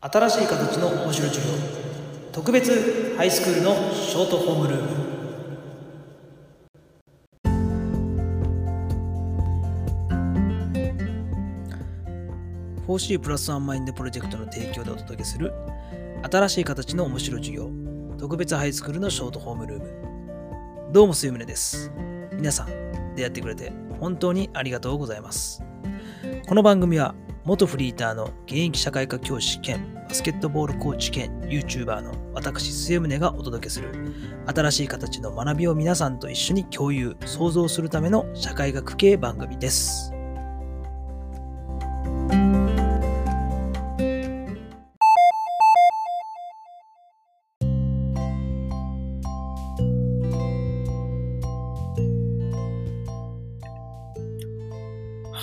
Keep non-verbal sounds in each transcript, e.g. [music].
新しい形の面白い授業。特別ハイスクールのショートホームルーム。フォーシープラスワンマインドプロジェクトの提供でお届けする新しい形の面白い授業。特別ハイスクールのショートホームルーム。どうもすゆむねです。皆さん出会ってくれて本当にありがとうございます。この番組は元フリーターの現役社会科教師兼バスケットボールコーチ兼 YouTuber の私末宗がお届けする新しい形の学びを皆さんと一緒に共有創造するための社会学系番組です。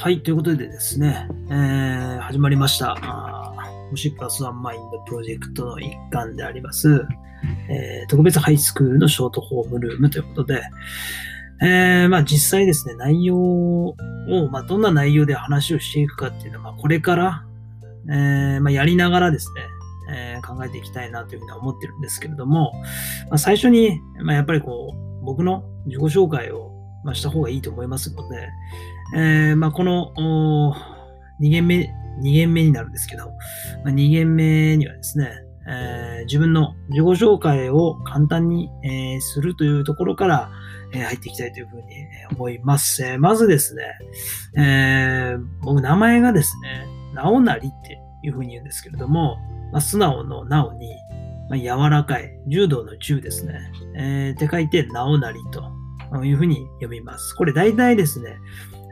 はい、ということでですね、えー、始まりました。星プラスワンマインドプロジェクトの一環であります、えー、特別ハイスクールのショートホームルームということで、えー、まあ実際ですね、内容を、まあどんな内容で話をしていくかっていうのは、まあこれから、えー、まあやりながらですね、えー、考えていきたいなというふうに思ってるんですけれども、まあ、最初に、まあ、やっぱりこう、僕の自己紹介を、まあ、した方がいいと思いますので、えー、まあ、この2限目、2限目になるんですけど、まあ、2限目にはですね、えー、自分の自己紹介を簡単に、えー、するというところから、えー、入っていきたいというふうに思います。えまずですね、え僕名前がですね、なおなりっていうふうに言うんですけれども、まあ、素直のなおに、まあ、柔らかい、柔道の柔ですね、えって書いてなおなりと。いうふうに読みます。これ大体ですね、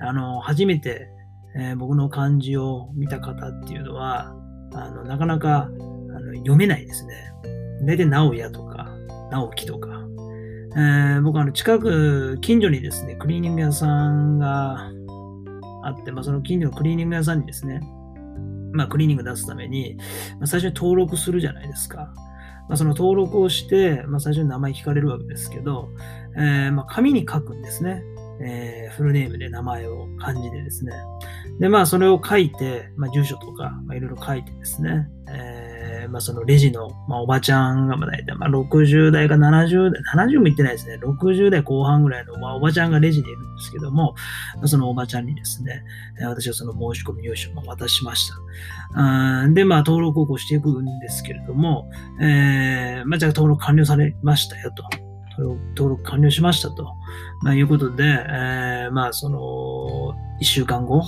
あの、初めて、えー、僕の漢字を見た方っていうのは、あのなかなかあの読めないですね。大体、直哉とか、直樹とか。えー、僕、あの、近く、近所にですね、クリーニング屋さんがあって、まあ、その近所のクリーニング屋さんにですね、まあ、クリーニング出すために、まあ、最初に登録するじゃないですか。まあ、その登録をして、まあ、最初に名前聞かれるわけですけど、えー、まあ、紙に書くんですね。えー、フルネームで名前を漢字でですね。で、まあ、それを書いて、まあ、住所とか、まあ、いろいろ書いてですね、えー、まあ、そのレジの、まあ、おばちゃんが、まあ、大体、まあ、60代か70代、70も言ってないですね、60代後半ぐらいの、まあ、おばちゃんがレジにいるんですけども、まあ、そのおばちゃんにですね、私はその申し込み用紙を渡しました。で、まあ、登録をこうしていくんですけれども、えー、まあ、じゃあ登録完了されましたよと。登録完了しましたと、まあ、いうことで、えー、まあ、その、一週間後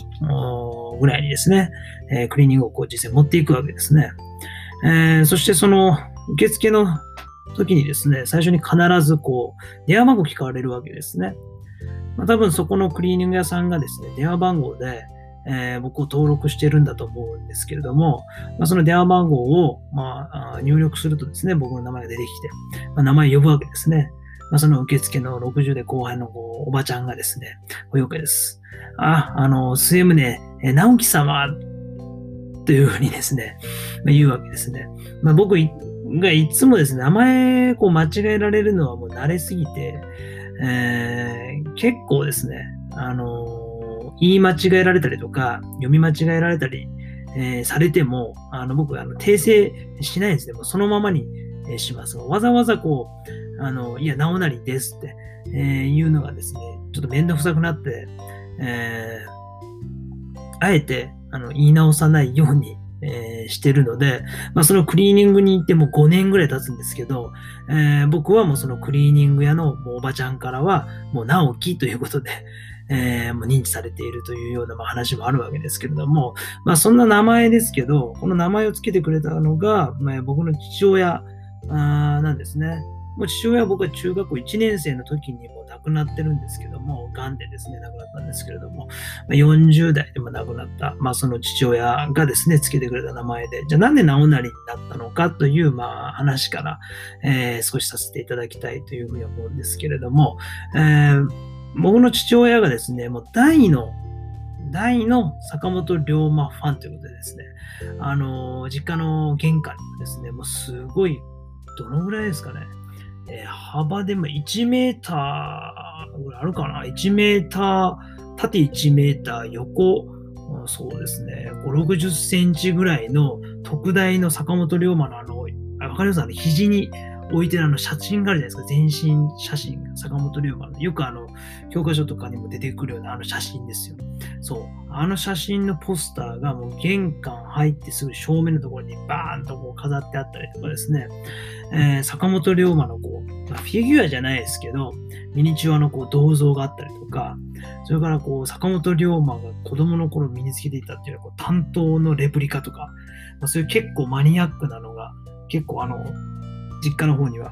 ぐらいにですね、えー、クリーニングをこう実際持っていくわけですね。えー、そしてその、受付の時にですね、最初に必ずこう、電話番号聞かれるわけですね。まあ、多分そこのクリーニング屋さんがですね、電話番号で、えー、僕を登録してるんだと思うんですけれども、まあ、その電話番号を、まあ、入力するとですね、僕の名前が出てきて、まあ、名前呼ぶわけですね。まあ、その受付の60代後輩のこうおばちゃんがですね、およけです。あ、あの、末宗、直樹様、というふうにですね、まあ、言うわけですね。まあ、僕がいつもですね、名前こう間違えられるのはもう慣れすぎて、えー、結構ですね、あの言い間違えられたりとか、読み間違えられたり、えー、されても、あの僕あの訂正しないんですね。もうそのままに、します。わざわざこう、あの、いや、なおなりですって、えー、言うのがですね、ちょっとめんどくさくなって、えー、あえて、あの、言い直さないように、えー、してるので、まあ、そのクリーニングに行っても5年ぐらい経つんですけど、えー、僕はもうそのクリーニング屋のおばちゃんからは、もう直樹ということで、[laughs] えー、もう認知されているというようなま話もあるわけですけれども、まあそんな名前ですけど、この名前を付けてくれたのが、まあ、僕の父親なんですね。もう父親は僕は中学校1年生の時にも亡くなってるんですけども、癌でですね、亡くなったんですけれども、40代でも亡くなった、まあその父親がですね、付けてくれた名前で、じゃあなんで直成になったのかという、まあ話から、えー、少しさせていただきたいというふうに思うんですけれども、えー僕の父親がですね、もう大の、大の坂本龍馬ファンということでですね、あの、実家の玄関にですね、もうすごい、どのぐらいですかね、えー、幅でも1メーターぐらいあるかな ?1 メーター、縦1メーター、横。そうですね、5、60センチぐらいの特大の坂本龍馬のあの、わかります？あの、肘に置いてるあの写真があるじゃないですか。全身写真。坂本龍馬の。よくあの、教科書とかにも出てくるようなあの写真ですよ。そう。あの写真のポスターがもう玄関入ってすぐ正面のところにバーンとこう飾ってあったりとかですね。えー、坂本龍馬のこう、まあ、フィギュアじゃないですけど、ミニチュアのこう銅像があったりとか、それからこう、坂本龍馬が子供の頃身につけていたっていうこう担当のレプリカとか、まあ、そういう結構マニアックなのが、結構あの、実家の方には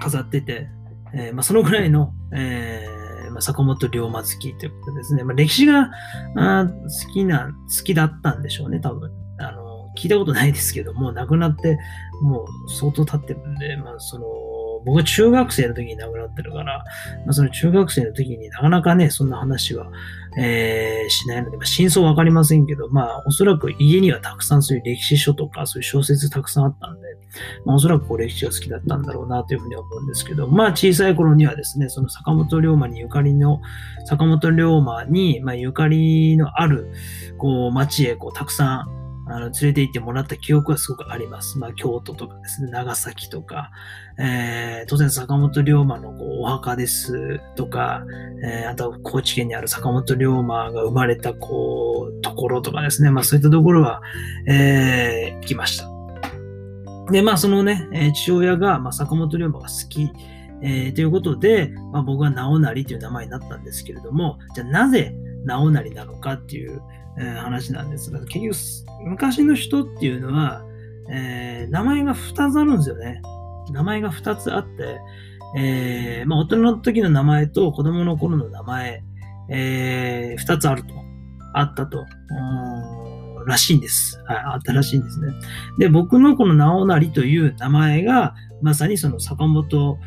飾ってて、えー、まあ、そのぐらいの、えー、まあ、坂本龍馬好きということですね。まあ、歴史があ好きな、好きだったんでしょうね、多分。あの、聞いたことないですけどもう、亡くなって、もう相当経ってるんで、まあ、その、僕は中学生の時に亡くなってるから、まあ、その中学生の時になかなかね、そんな話は、えー、しないので、まあ、真相わかりませんけど、まあ、おそらく家にはたくさんそういう歴史書とか、そういう小説たくさんあったんで、まあ、おそらくこう歴史が好きだったんだろうなというふうに思うんですけど、まあ、小さい頃にはですね、その坂本龍馬にゆかりの、坂本龍馬に、まあ、ゆかりのある、こう、町へ、こう、たくさん、あの、連れて行ってもらった記憶はすごくあります。まあ、京都とかですね、長崎とか、えー、当然坂本龍馬のこうお墓ですとか、えー、あとは高知県にある坂本龍馬が生まれたこう、ところとかですね、まあそういったところは、えー、行きました。で、まあそのね、え父親が、まあ、坂本龍馬が好き、えー、ということで、まあ、僕は直成という名前になったんですけれども、じゃあなぜ直成なのかっていう、えー、話なんですが、結局、昔の人っていうのは、えー、名前が2つあるんですよね。名前が2つあって、えー、まあ、大人の時の名前と子供の頃の名前、えー、2つあると。あったと。らしいんです。はい、あったらしいんですね。で、僕のこの直成という名前が、まさにその坂本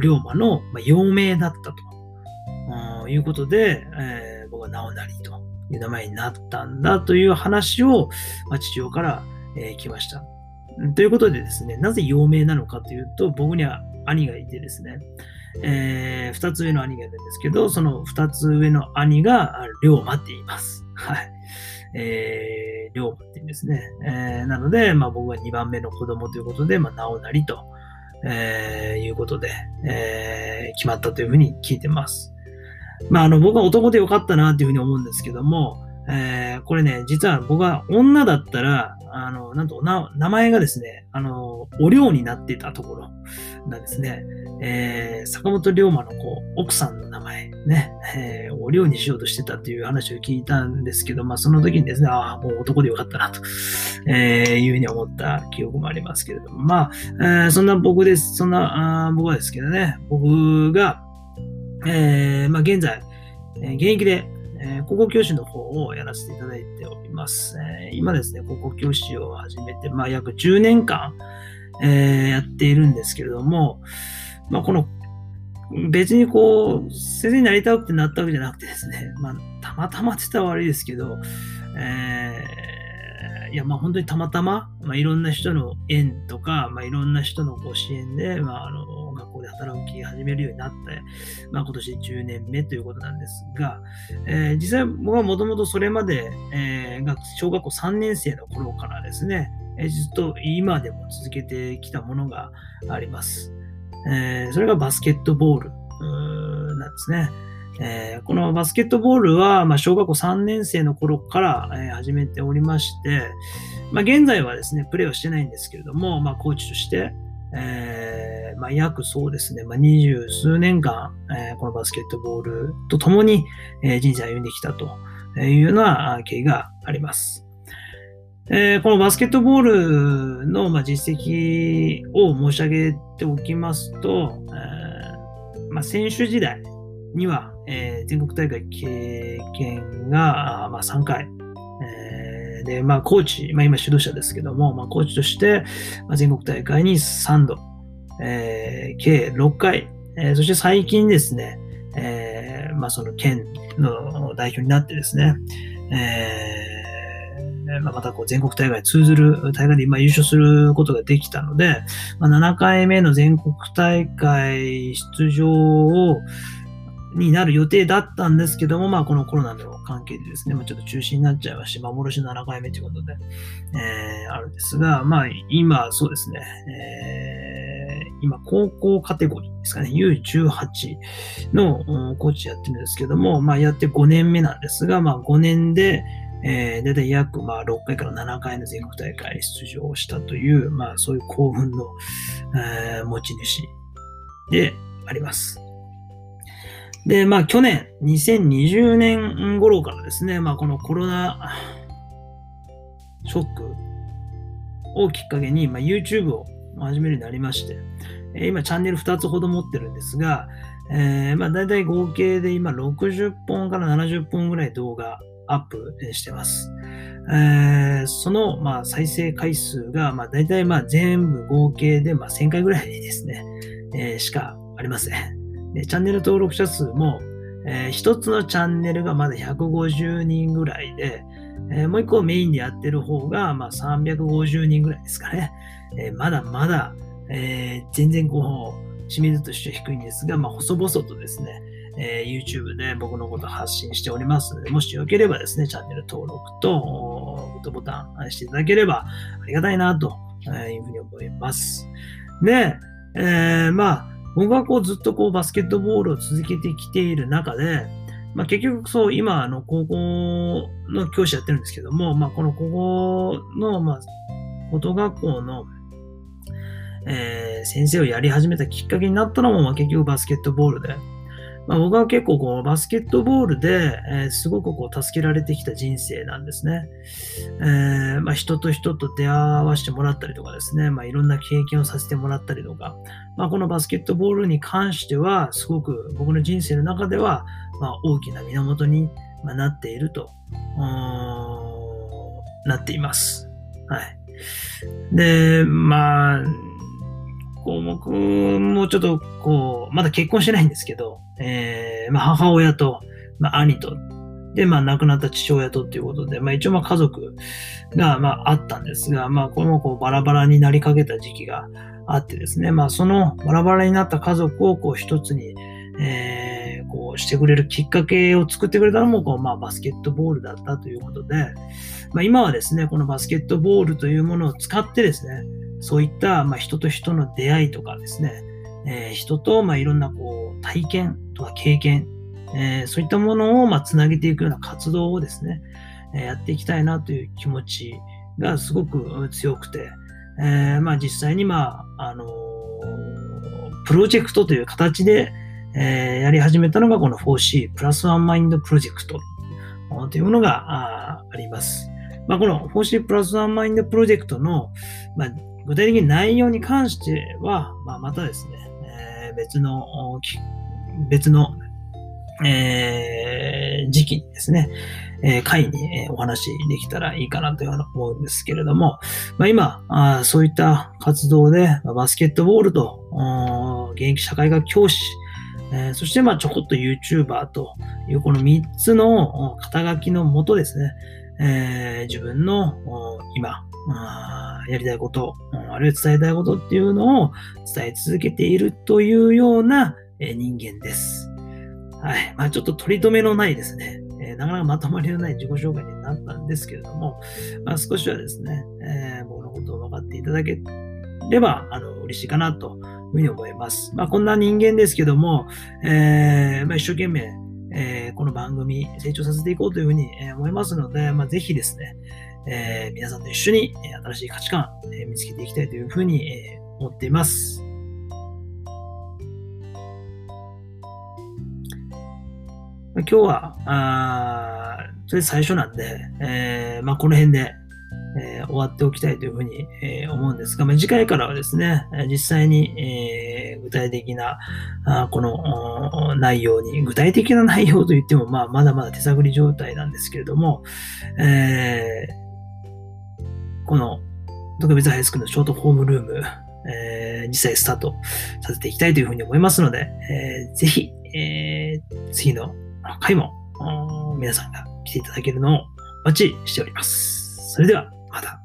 龍馬の、まあ、幼名だったということで、えー、僕は直成いう名前になったんだという話を、まあ、父親から、えー、来ました。ということでですね、なぜ幼名なのかというと、僕には兄がいてですね、えー、二つ上の兄がいるんですけど、その二つ上の兄が龍馬って言います。はい。えー、龍馬って言うんですね。えー、なので、まあ僕は二番目の子供ということで、まあ直成と、えー、いうことで、えー、決まったというふうに聞いてます。まあ、あの、僕は男でよかったなっていうふうに思うんですけども、えー、これね、実は僕は女だったら、あの、なんと、名前がですね、あの、お寮になってたところなんですね。えー、坂本龍馬のこう、奥さんの名前ね、えー、お寮にしようとしてたっていう話を聞いたんですけど、まあその時にですね、ああ、もう男でよかったなと、えー、いうふうに思った記憶もありますけれども、まあ、えー、そんな僕です、そんなあ僕はですけどね、僕が、えー、まあ現在、えー、現役でえー、高校教師の方をやらせていただいております。えー、今ですね、高校教師を始めて、まあ、約10年間、えー、やっているんですけれども、まあ、この、別にこう、先生になりたくてなったわけじゃなくてですね、[laughs] まあ、たまたまって言ったら悪いですけど、えいや、まあ本当にたまたま、まあいろんな人の縁とか、まあいろんな人のご支援で、まああの、働き始めるようになって、まあ今年10年目ということなんですが、えー、実際僕はもともとそれまで、えー、小学校3年生の頃からですね、えー、ずっと今でも続けてきたものがあります。えー、それがバスケットボールなんですね。えー、このバスケットボールは、まあ、小学校3年生の頃から、えー、始めておりまして、まあ、現在はですね、プレーはしてないんですけれども、まあ、コーチとして、えー、まあ、約そうですね、まあ、二十数年間、えー、このバスケットボールと共に、えー、人生を歩んできたというような経緯があります。え、このバスケットボールの、まあ、実績を申し上げておきますと、えまあ、選手時代には、え、全国大会経験が、ま、3回。えー、で、まあ、コーチ、まあ、今指導者ですけども、まあ、コーチとして、まあ、全国大会に3度、えー、計6回、えー、そして最近ですね、えー、まあ、その県の代表になってですね、えー、まあ、またこう全国大会通ずる大会で今優勝することができたので、まあ、7回目の全国大会出場を、になる予定だったんですけども、まあ、このコロナの関係でですね、まあ、ちょっと中止になっちゃいまして、幻の7回目ということで、えー、あるんですが、まあ、今、そうですね、えー、今、高校カテゴリーですかね、U18 のコーチやってるんですけども、まあ、やって5年目なんですが、まあ、5年で、えー、だいたい約、まあ、6回から7回の全国大会に出場したという、まあ、そういう興奮の、えー、持ち主であります。で、まあ去年、2020年頃からですね、まあこのコロナショックをきっかけに、まあ、YouTube を始めるようになりまして、え、今チャンネル2つほど持ってるんですが、えー、まあ大体合計で今60本から70本ぐらい動画アップしてます。えー、その、まあ、再生回数が、まあ、大体まあ全部合計でまあ1000回ぐらいですね、えー、しかありません。でチャンネル登録者数も、えー、一つのチャンネルがまだ150人ぐらいで、えー、もう一個メインでやってる方が、まあ、350人ぐらいですかね。えー、まだまだ、え、全然こう、知名度として低いんですが、まあ、細々とですね、え、YouTube で僕のこと発信しておりますので、もしよければですね、チャンネル登録と、グッドボタンしていただければありがたいなというふうに思います。で、え、まあ、僕はこうずっとこうバスケットボールを続けてきている中で、まあ、結局そう、今、あの、高校の教師やってるんですけども、まあ、この高校の、まあ、高等学校の、えー、先生をやり始めたきっかけになったのも、まあ、結局バスケットボールで、まあ、僕は結構こうバスケットボールで、えー、すごくこう助けられてきた人生なんですね。えー、まあ、人と人と出会わせてもらったりとかですね、まあ、いろんな経験をさせてもらったりとか、まあ、このバスケットボールに関しては、すごく僕の人生の中では、ま、大きな源になっていると、なっています。はい。で、まあ、こう僕もちょっとこう、まだ結婚してないんですけど、えー、まあ母親と、まあ兄と、で、まあ亡くなった父親とっていうことで、まあ一応まあ家族がまああったんですが、まあこのこうバラバラになりかけた時期があってですね、まあそのバラバラになった家族をこう一つに、えー、こうしてくれるきっかけを作ってくれたのもこう、まあ、バスケットボールだったということで、まあ、今はですね、このバスケットボールというものを使ってですね、そういった、まあ、人と人の出会いとかですね、えー、人と、まあ、いろんなこう体験とか経験、えー、そういったものを、まあ、つなげていくような活動をですね、えー、やっていきたいなという気持ちがすごく強くて、えー、まあ、実際に、まあ、あのプロジェクトという形で、えー、やり始めたのがこの 4C プラスワンマインドプロジェクト。というものがあります。まあ、この 4C プラスワンマインドプロジェクトの、まあ、具体的に内容に関しては、まあ、またですね、えー、別の、別の、えー、時期にですね、えー、会に、えお話できたらいいかなというふうに思うんですけれども、まあ、今あ、そういった活動で、バスケットボールと、現役社会学教師、えー、そしてまあちょこっと YouTuber というこの3つの肩書きのもとですね、えー、自分の今、やりたいこと、あるいは伝えたいことっていうのを伝え続けているというような人間です。はい。まあちょっと取り留めのないですね、え、なかなかまとまりのない自己紹介になったんですけれども、まあ少しはですね、えー、僕のことを分かっていただければ、あの、嬉しいかなというふうに思います。まあこんな人間ですけども、えー、まあ一生懸命、えー、この番組成長させていこうというふうに思いますので、まあ、ぜひですね、えー、皆さんと一緒に新しい価値観、え見つけていきたいというふうに、え思っています。今日は、あそれ最初なんで、えー、まあ、この辺で、えー、終わっておきたいというふうに、えー、思うんですが、まあ、次回からはですね、実際に、えー、具体的なあこの内容に、具体的な [laughs] 内容と言っても、まあ、まだまだ手探り状態なんですけれども、えー、この特別ハイスクールのショートホームルーム、えー、実際スタートさせていきたいというふうに思いますので、えー、ぜひ、えー、次の回も皆さんが来ていただけるのをお待ちしております。それではまだ。